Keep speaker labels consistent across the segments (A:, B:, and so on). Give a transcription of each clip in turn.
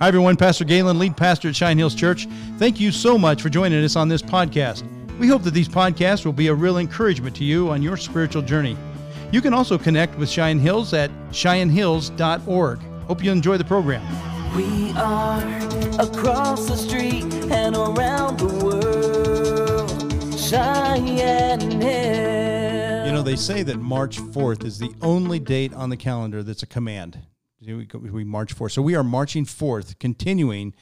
A: Hi, everyone. Pastor Galen, lead pastor at Cheyenne Hills Church. Thank you so much for joining us on this podcast. We hope that these podcasts will be a real encouragement to you on your spiritual journey. You can also connect with Cheyenne Hills at shinehills.org. Hope you enjoy the program.
B: We are across the street and around the world. Cheyenne Hills.
A: You know, they say that March 4th is the only date on the calendar that's a command. We, we march forth. So we are marching forth, continuing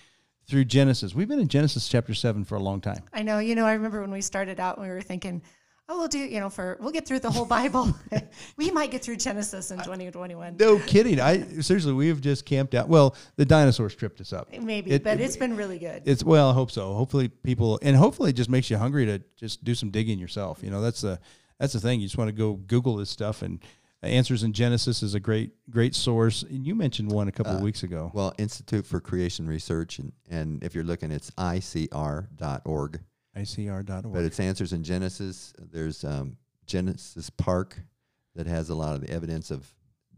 A: through Genesis. We've been in Genesis chapter 7 for a long time.
C: I know. You know, I remember when we started out, we were thinking, oh, we'll do, you know, for, we'll get through the whole Bible. we might get through Genesis in 2021.
A: No kidding. I seriously, we have just camped out. Well, the dinosaurs tripped us up.
C: Maybe, It- but it- it's been really good.
A: It's well, I hope so. Hopefully, people and hopefully, it just makes you hungry to just do some digging yourself. You know, that's the that's the thing. You just want to go Google this stuff and Answers in Genesis is a great great source. And you mentioned one a couple uh, of weeks ago.
D: Well, Institute for Creation Research, and, and if you're looking, it's icr.org.
A: ICR.org.
D: But it's Answers in Genesis. There's um, Genesis Park that has a lot of the evidence of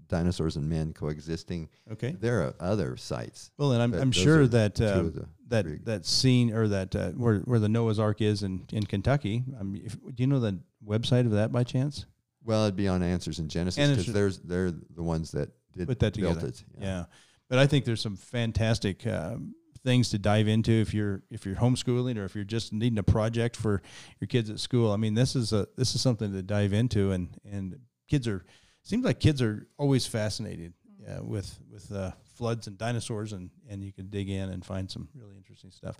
D: dinosaurs and men coexisting.
A: Okay.
D: There are other sites.
A: Well, and I'm, I'm sure that uh, that that scene or that uh, where where the Noah's Ark is in in Kentucky. I mean, if, do you know the website of that by chance?
D: Well, it'd be on Answers in Genesis because there's they're the ones that did
A: put that together.
D: It,
A: yeah. yeah. but I think there's some fantastic um, things to dive into if you're if you're homeschooling or if you're just needing a project for your kids at school. I mean, this is a this is something to dive into, and and kids are seems like kids are always fascinated uh, with with uh, floods and dinosaurs, and and you can dig in and find some really interesting stuff.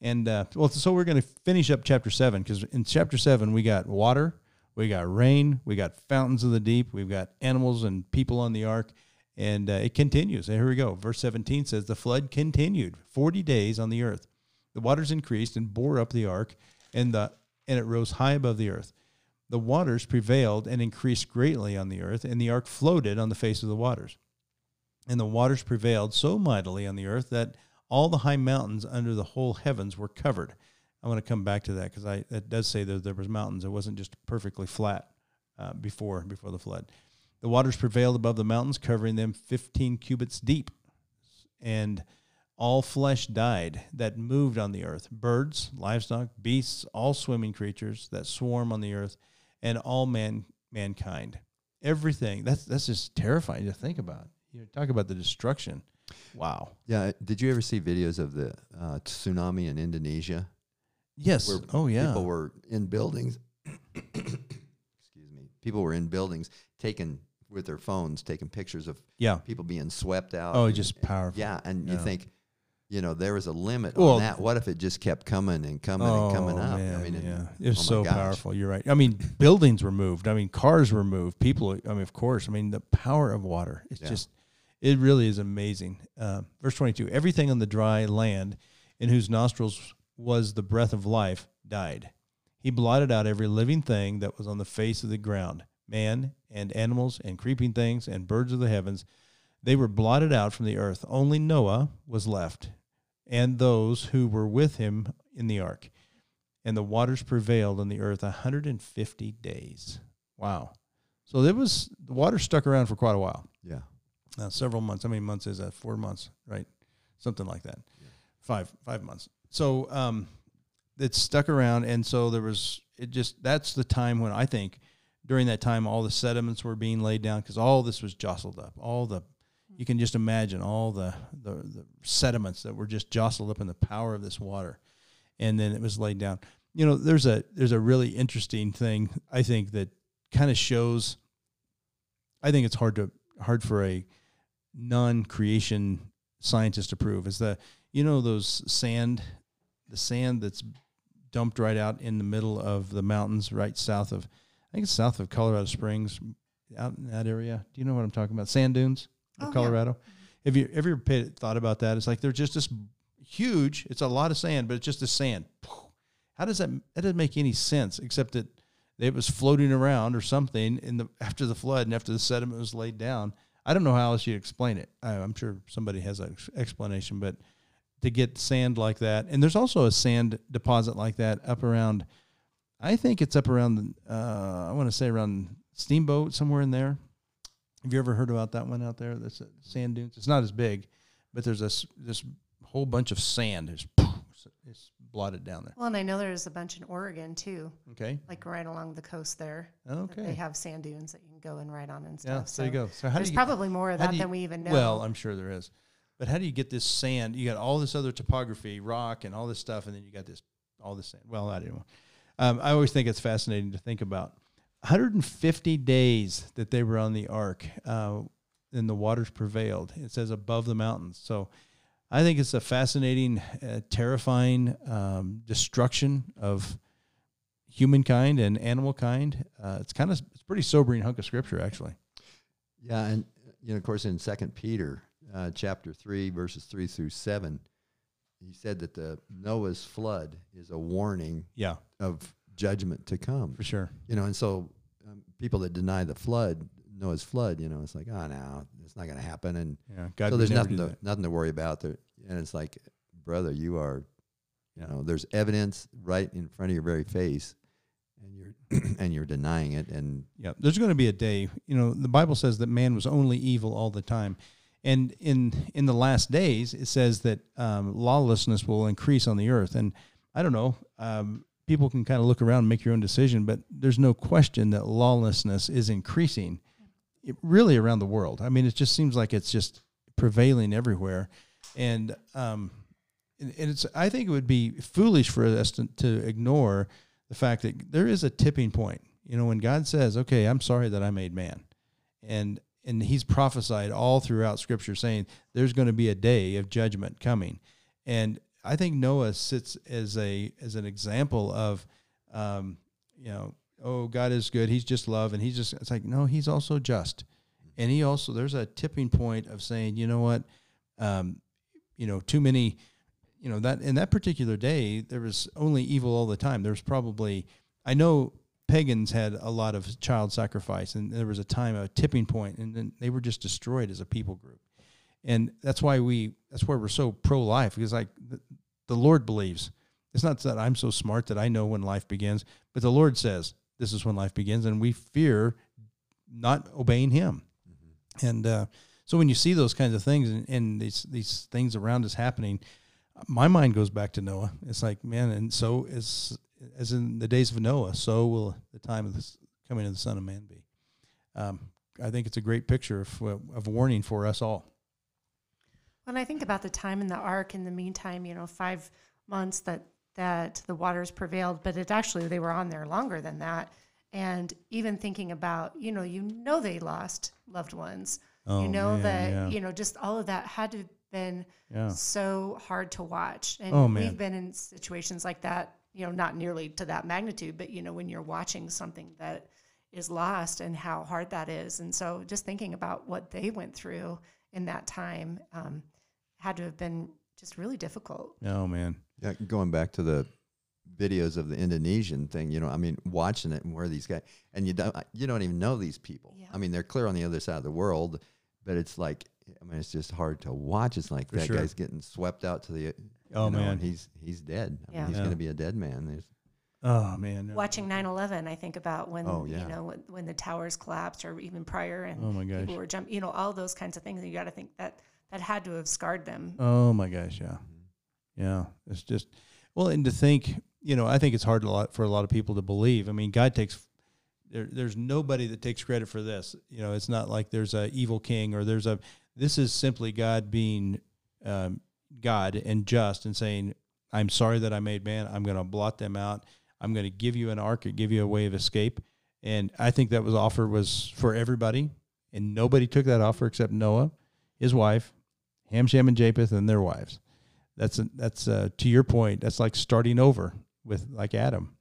A: And uh, well, so we're going to finish up chapter seven because in chapter seven we got water we got rain, we got fountains of the deep, we've got animals and people on the ark, and uh, it continues. And here we go. Verse 17 says, The flood continued 40 days on the earth. The waters increased and bore up the ark, and, the, and it rose high above the earth. The waters prevailed and increased greatly on the earth, and the ark floated on the face of the waters. And the waters prevailed so mightily on the earth that all the high mountains under the whole heavens were covered. I want to come back to that because I it does say that there was mountains. It wasn't just perfectly flat uh, before before the flood. The waters prevailed above the mountains, covering them fifteen cubits deep, and all flesh died that moved on the earth: birds, livestock, beasts, all swimming creatures that swarm on the earth, and all man mankind. Everything. That's that's just terrifying to think about. You know, talk about the destruction. Wow.
D: Yeah. Did you ever see videos of the uh, tsunami in Indonesia?
A: Yes. oh, yeah.
D: People were in buildings. excuse me. People were in buildings taking with their phones, taking pictures of
A: yeah
D: people being swept out.
A: Oh, and, just powerful.
D: Yeah, and yeah. you think, you know, there was a limit well, on that. What if it just kept coming and coming oh, and coming up?
A: Man, I mean, yeah, it, was oh so powerful. You're right. I mean, buildings were moved. I mean, cars were moved. People. I mean, of course. I mean, the power of water. It's yeah. just, it really is amazing. Uh, verse 22: Everything on the dry land, in whose nostrils was the breath of life, died. He blotted out every living thing that was on the face of the ground, man and animals and creeping things and birds of the heavens. They were blotted out from the earth. Only Noah was left, and those who were with him in the ark. And the waters prevailed on the earth a 150 days. Wow. So it was the water stuck around for quite a while.
D: Yeah.
A: Uh, several months. How many months is that? Four months, right? Something like that. Yeah. Five five months. So um, it stuck around, and so there was it just that's the time when I think during that time all the sediments were being laid down because all this was jostled up. All the you can just imagine all the, the the sediments that were just jostled up in the power of this water, and then it was laid down. You know, there's a there's a really interesting thing I think that kind of shows. I think it's hard to hard for a non-creation scientist to prove is that you know those sand the sand that's dumped right out in the middle of the mountains, right south of, I think it's south of Colorado Springs, out in that area. Do you know what I'm talking about? Sand dunes of oh, Colorado. Yeah. Have you ever thought about that? It's like they're just this huge. It's a lot of sand, but it's just a sand. How does that? That doesn't make any sense, except that it was floating around or something in the after the flood and after the sediment was laid down. I don't know how else you explain it. I, am sure somebody has an explanation, but to get sand like that. And there's also a sand deposit like that up around, I think it's up around, uh, I want to say around Steamboat, somewhere in there. Have you ever heard about that one out there? That's sand dunes. It's not as big, but there's this this whole bunch of sand. It's, it's blotted down there.
C: Well, and I know there's a bunch in Oregon too,
A: Okay.
C: like right along the coast there.
A: Okay.
C: They have sand dunes that you can go and ride on and stuff.
A: Yeah.
C: stuff.
A: there you go. So how
C: there's
A: do you
C: probably more of that
A: you-
C: than we even know.
A: Well, I'm sure there is. But how do you get this sand? You got all this other topography, rock, and all this stuff, and then you got this all this sand. Well, I know. Um, I always think it's fascinating to think about. 150 days that they were on the ark, uh, and the waters prevailed. It says above the mountains. So I think it's a fascinating, uh, terrifying um, destruction of humankind and animal kind. Uh, it's kind of it's pretty sobering hunk of scripture, actually.
D: Yeah, and you know, of course, in Second Peter, uh, chapter three, verses three through seven, he said that the Noah's flood is a warning
A: Yeah,
D: of judgment to come.
A: for sure.
D: You know, and so um, people that deny the flood, Noah's flood, you know, it's like, oh no, it's not going to happen, and
A: Yeah, God.
D: so there's nothing to
A: that.
D: nothing to worry about there. And it's like, brother, you are, you know, there's evidence right in front of your very face, and you're and you're denying it, and
A: Yeah, there's going to be a day. You know, the Bible says that man was only evil all the time, and in in the last days, it says that um, lawlessness will increase on the earth. And I don't know. Um, people can kind of look around and make your own decision, but there's no question that lawlessness is increasing, it, really around the world. I mean, it just seems like it's just prevailing everywhere, and um, and, it's. I think it would be foolish for us to, to ignore the fact that there is a tipping point. You know, when God says, "Okay, I'm sorry that I made man," and and He's prophesied all throughout Scripture saying there's going to be a day of judgment coming, and I think Noah sits as a as an example of, um, you know, oh God is good, He's just love, and He's just it's like no, He's also just, and He also there's a tipping point of saying, you know what, um, you know, too many you know that in that particular day there was only evil all the time. There was probably i know pagans had a lot of child sacrifice and there was a time a tipping point and then they were just destroyed as a people group. And that's why we that's why we're so pro-life because like the, the lord believes. It's not that i'm so smart that i know when life begins but the lord says this is when life begins and we fear not obeying him. And uh, so when you see those kinds of things and, and these these things around us happening my mind goes back to Noah. It's like, man, and so is as in the days of Noah, so will the time of the coming of the Son of Man be. Um, I think it's a great picture of, of warning for us all.
C: When I think about the time in the ark, in the meantime, you know, five months that that the waters prevailed, but it actually they were on there longer than that. And even thinking about, you know, you know they lost loved ones.
A: Oh,
C: you know
A: man,
C: that
A: yeah.
C: you know just all of that had to have been
A: Yeah.
C: so hard to watch. And
A: Oh,
C: we've been in situations like that, you know, not nearly to that magnitude, but you know, when you're watching something that is lost and how hard that is. And so just thinking about what they went through in that time um, had to have been just really difficult.
A: Oh man.
D: Yeah, going back to the videos of the Indonesian thing, you know, I mean, watching it and where these guys and you don't you don't even know these people.
C: Yeah.
D: I mean, they're clear on the other side of the world, but it's like I mean, it's just hard to watch. It's like
A: For
D: that
A: sure.
D: guy's getting swept out to the
A: Oh,
D: know,
A: man.
D: and he's he's dead. I mean,
C: Yeah.
D: he's
A: Yeah.
D: going to be a dead man. There's
A: Oh man. no.
C: Watching 9/11, I think about when
D: Oh, yeah.
C: you know when, when the towers collapsed, or even prior, and
A: Oh, my gosh.
C: people were jumping. You know, all those kinds of things. You got to think that that had to have scarred them.
A: Oh my gosh, yeah, mm-hmm. yeah. It's just well, and to think, you know, I think it's hard a lot for a lot of people to believe. I mean, God takes there. There's nobody that takes credit for this. You know, it's not like there's a evil king or there's a. This is simply God being um, God and just and saying, "I'm sorry that I made man. I'm going to blot them out. I'm going to give you an ark, and give you a way of escape." And I think that was offer was for everybody, and nobody took that offer except Noah, his wife, Ham, Shem, and Japheth, and their wives. That's that's uh, to your point. That's like starting over with like Adam,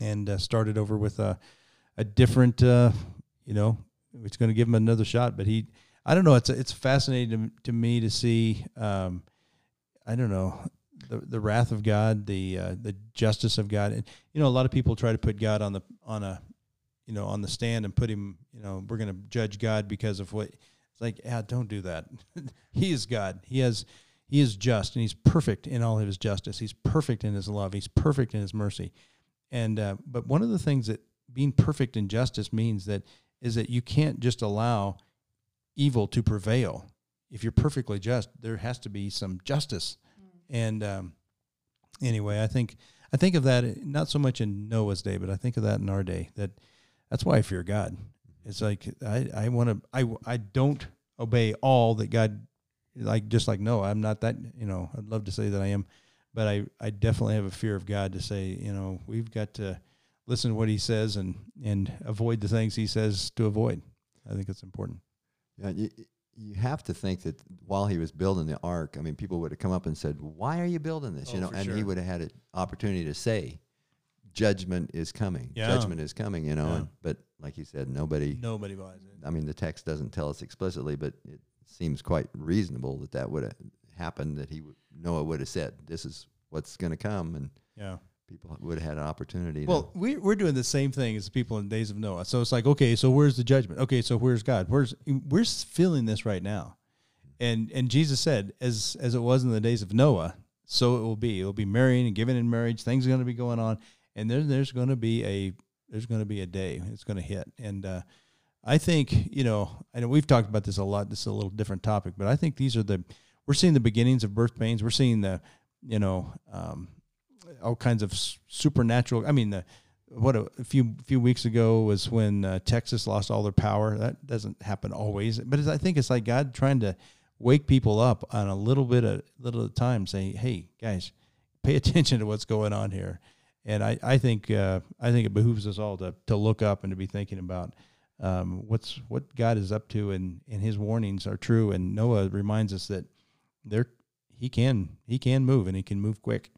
A: and uh, started over with a a different. Uh, you know, it's going to give him another shot. But he, I don't know. It's it's fascinating to, to me to see. Um, I don't know the the wrath of God, the uh, the justice of God, and you know a lot of people try to put God on the on a you know on the stand and put him. You know, we're going to judge God because of what. It's like, yeah, don't do that. he is God. He has he is just and he's perfect in all of his justice. He's perfect in his love. He's perfect in his mercy. And uh, but one of the things that being perfect in justice means that is that you can't just allow evil to prevail. if you're perfectly just, there has to be some justice. And um, anyway, I think I think of that not so much in Noah's day, but I think of that in our day. That that's why I fear God. It's like I I want to I I don't obey all that God like just like no I'm not that you know. I'd love to say that I am, but I I definitely have a fear of God to say you know we've got to listen to what He says and and avoid the things He says to avoid. I think it's important.
D: Yeah, you, you have to think that while he was building the ark, I mean, people would have come up and said, "Why are you building this?"
A: Oh,
D: you know,
A: for
D: and he would have had an opportunity to say, "Judgment is coming.
A: Yeah.
D: Judgment is coming." You know,
A: Yeah.
D: and, but like you said, nobody.
A: Nobody buys it.
D: I mean, the text doesn't tell us explicitly, but it seems quite reasonable that that would have happened. That he would, Noah would have said, "This is what's going to come," and
A: Yeah.
D: People would have had an opportunity.
A: Well,
D: to,
A: we, we're doing the same thing as the people in the days of Noah. So it's like, okay, so where's the judgment? Okay, so where's God? Where's we're feeling this right now, and and Jesus said, as as it was in the days of Noah, so it will be. It will be marrying and giving in marriage. Things are going to be going on, and then there's going to be a there's going to be a day. It's going to hit, and uh, I think you know, I know we've talked about this a lot. This is a little different topic, but I think these are the we're seeing the beginnings of birth pains. We're seeing the you know. Um, all kinds of supernatural. I mean, the, what a, a few few weeks ago was when uh, Texas lost all their power. That doesn't happen always, but I think it's like God trying to wake people up on a little bit of little at time, saying, "Hey, guys, pay attention to what's going on here." And I I think uh, I think it behooves us all to to look up and to be thinking about. Um, what's what God is up to, and, and His warnings are true. And Noah reminds us that there he can he can move, and he can move quick.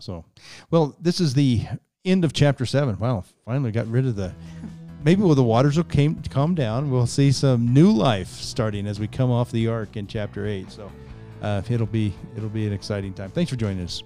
A: So, well, this is the end of chapter seven. Wow, finally got rid of the. Maybe when the waters will came, calm down, we'll see some new life starting as we come off the ark in chapter eight. So, uh, it'll be it'll be an exciting time. Thanks for joining us.